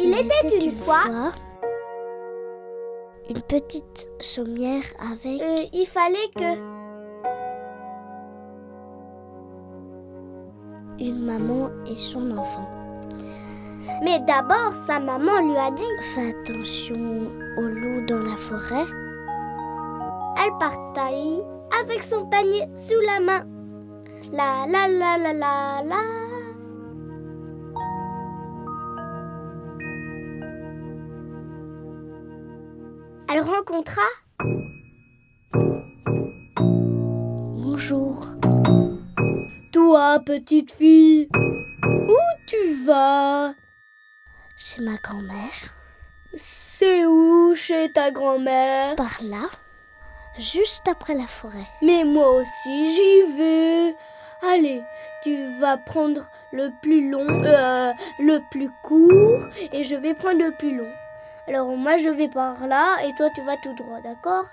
Il, était, une, fois, une petite chaumière avec. Euh, il fallait que. Une maman et son enfant. Mais d'abord, sa maman lui a dit Fais attention au loup dans la forêt. Elle partit avec son panier sous la main. La la la la la la. Elle rencontra. Bonjour. Toi, petite fille, où tu vas? Chez ma grand-mère. C'est où? Chez ta grand-mère? Par là, juste après la forêt. Mais moi aussi, j'y vais. Allez, tu vas prendre le plus long, euh, le plus court, et je vais prendre le plus long. Alors moi, je vais par là, et toi, tu vas tout droit, d'accord?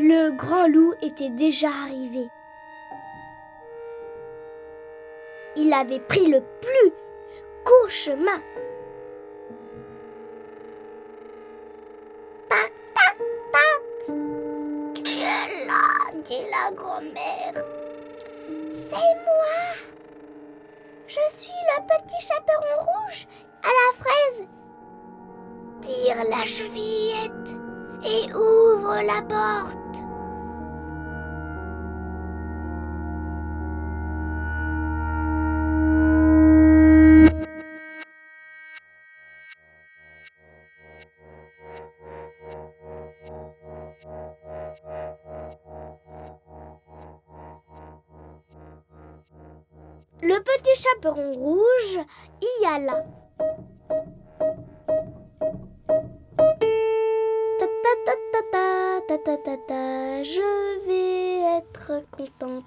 Le grand loup était déjà arrivé. Il avait pris le plus court chemin. Tac, tac, tac. Qui est là? dit la grand-mère. C'est moi. Je suis le petit chaperon rouge à la fraise. Tire la chevillette et ouvre la porte. Le petit chaperon rouge y alla. Ta, ta, ta, je vais être contente.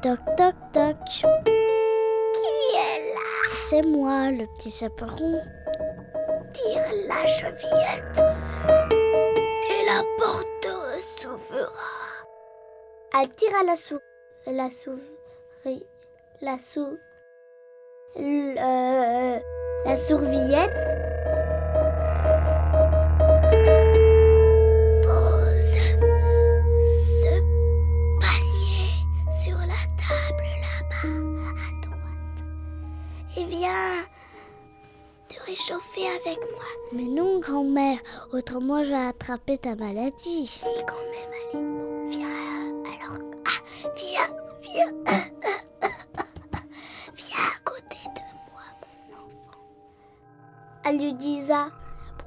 Toc toc toc. Qui est là? C'est moi, le petit chaperon. Tire la chevillette et la porte s'ouvrira. Elle tira la soupe la souris la sou la sourvillette. Pose ce panier sur la table là-bas à droite et viens te réchauffer avec moi. Mais non, grand-mère, autrement je vais attraper ta maladie. Si quand même, allez, viens viens, viens. viens à côté de moi, mon enfant. Elle lui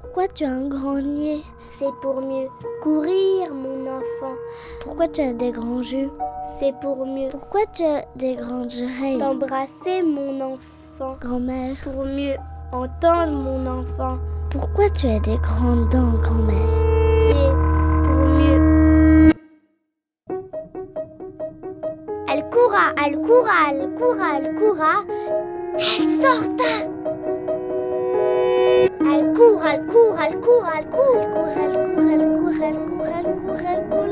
Pourquoi tu as un grand nez? C'est pour mieux courir, mon enfant. Pourquoi tu as des grands yeux? C'est pour mieux Pourquoi tu as des grandes oreilles? T'embrasser, mon enfant. Grand-mère, Pour mieux entendre, mon enfant. pourquoi tu as des grandes dents, grand-mère? C'est Elle coura, elle coura, elle coura, elle coura. Elle sorta. Elle court, elle court, elle court, elle court. Elle court, elle court, elle court, elle court, elle court,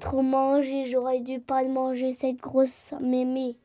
trop mangé, j'aurais dû pas manger cette grosse mémé.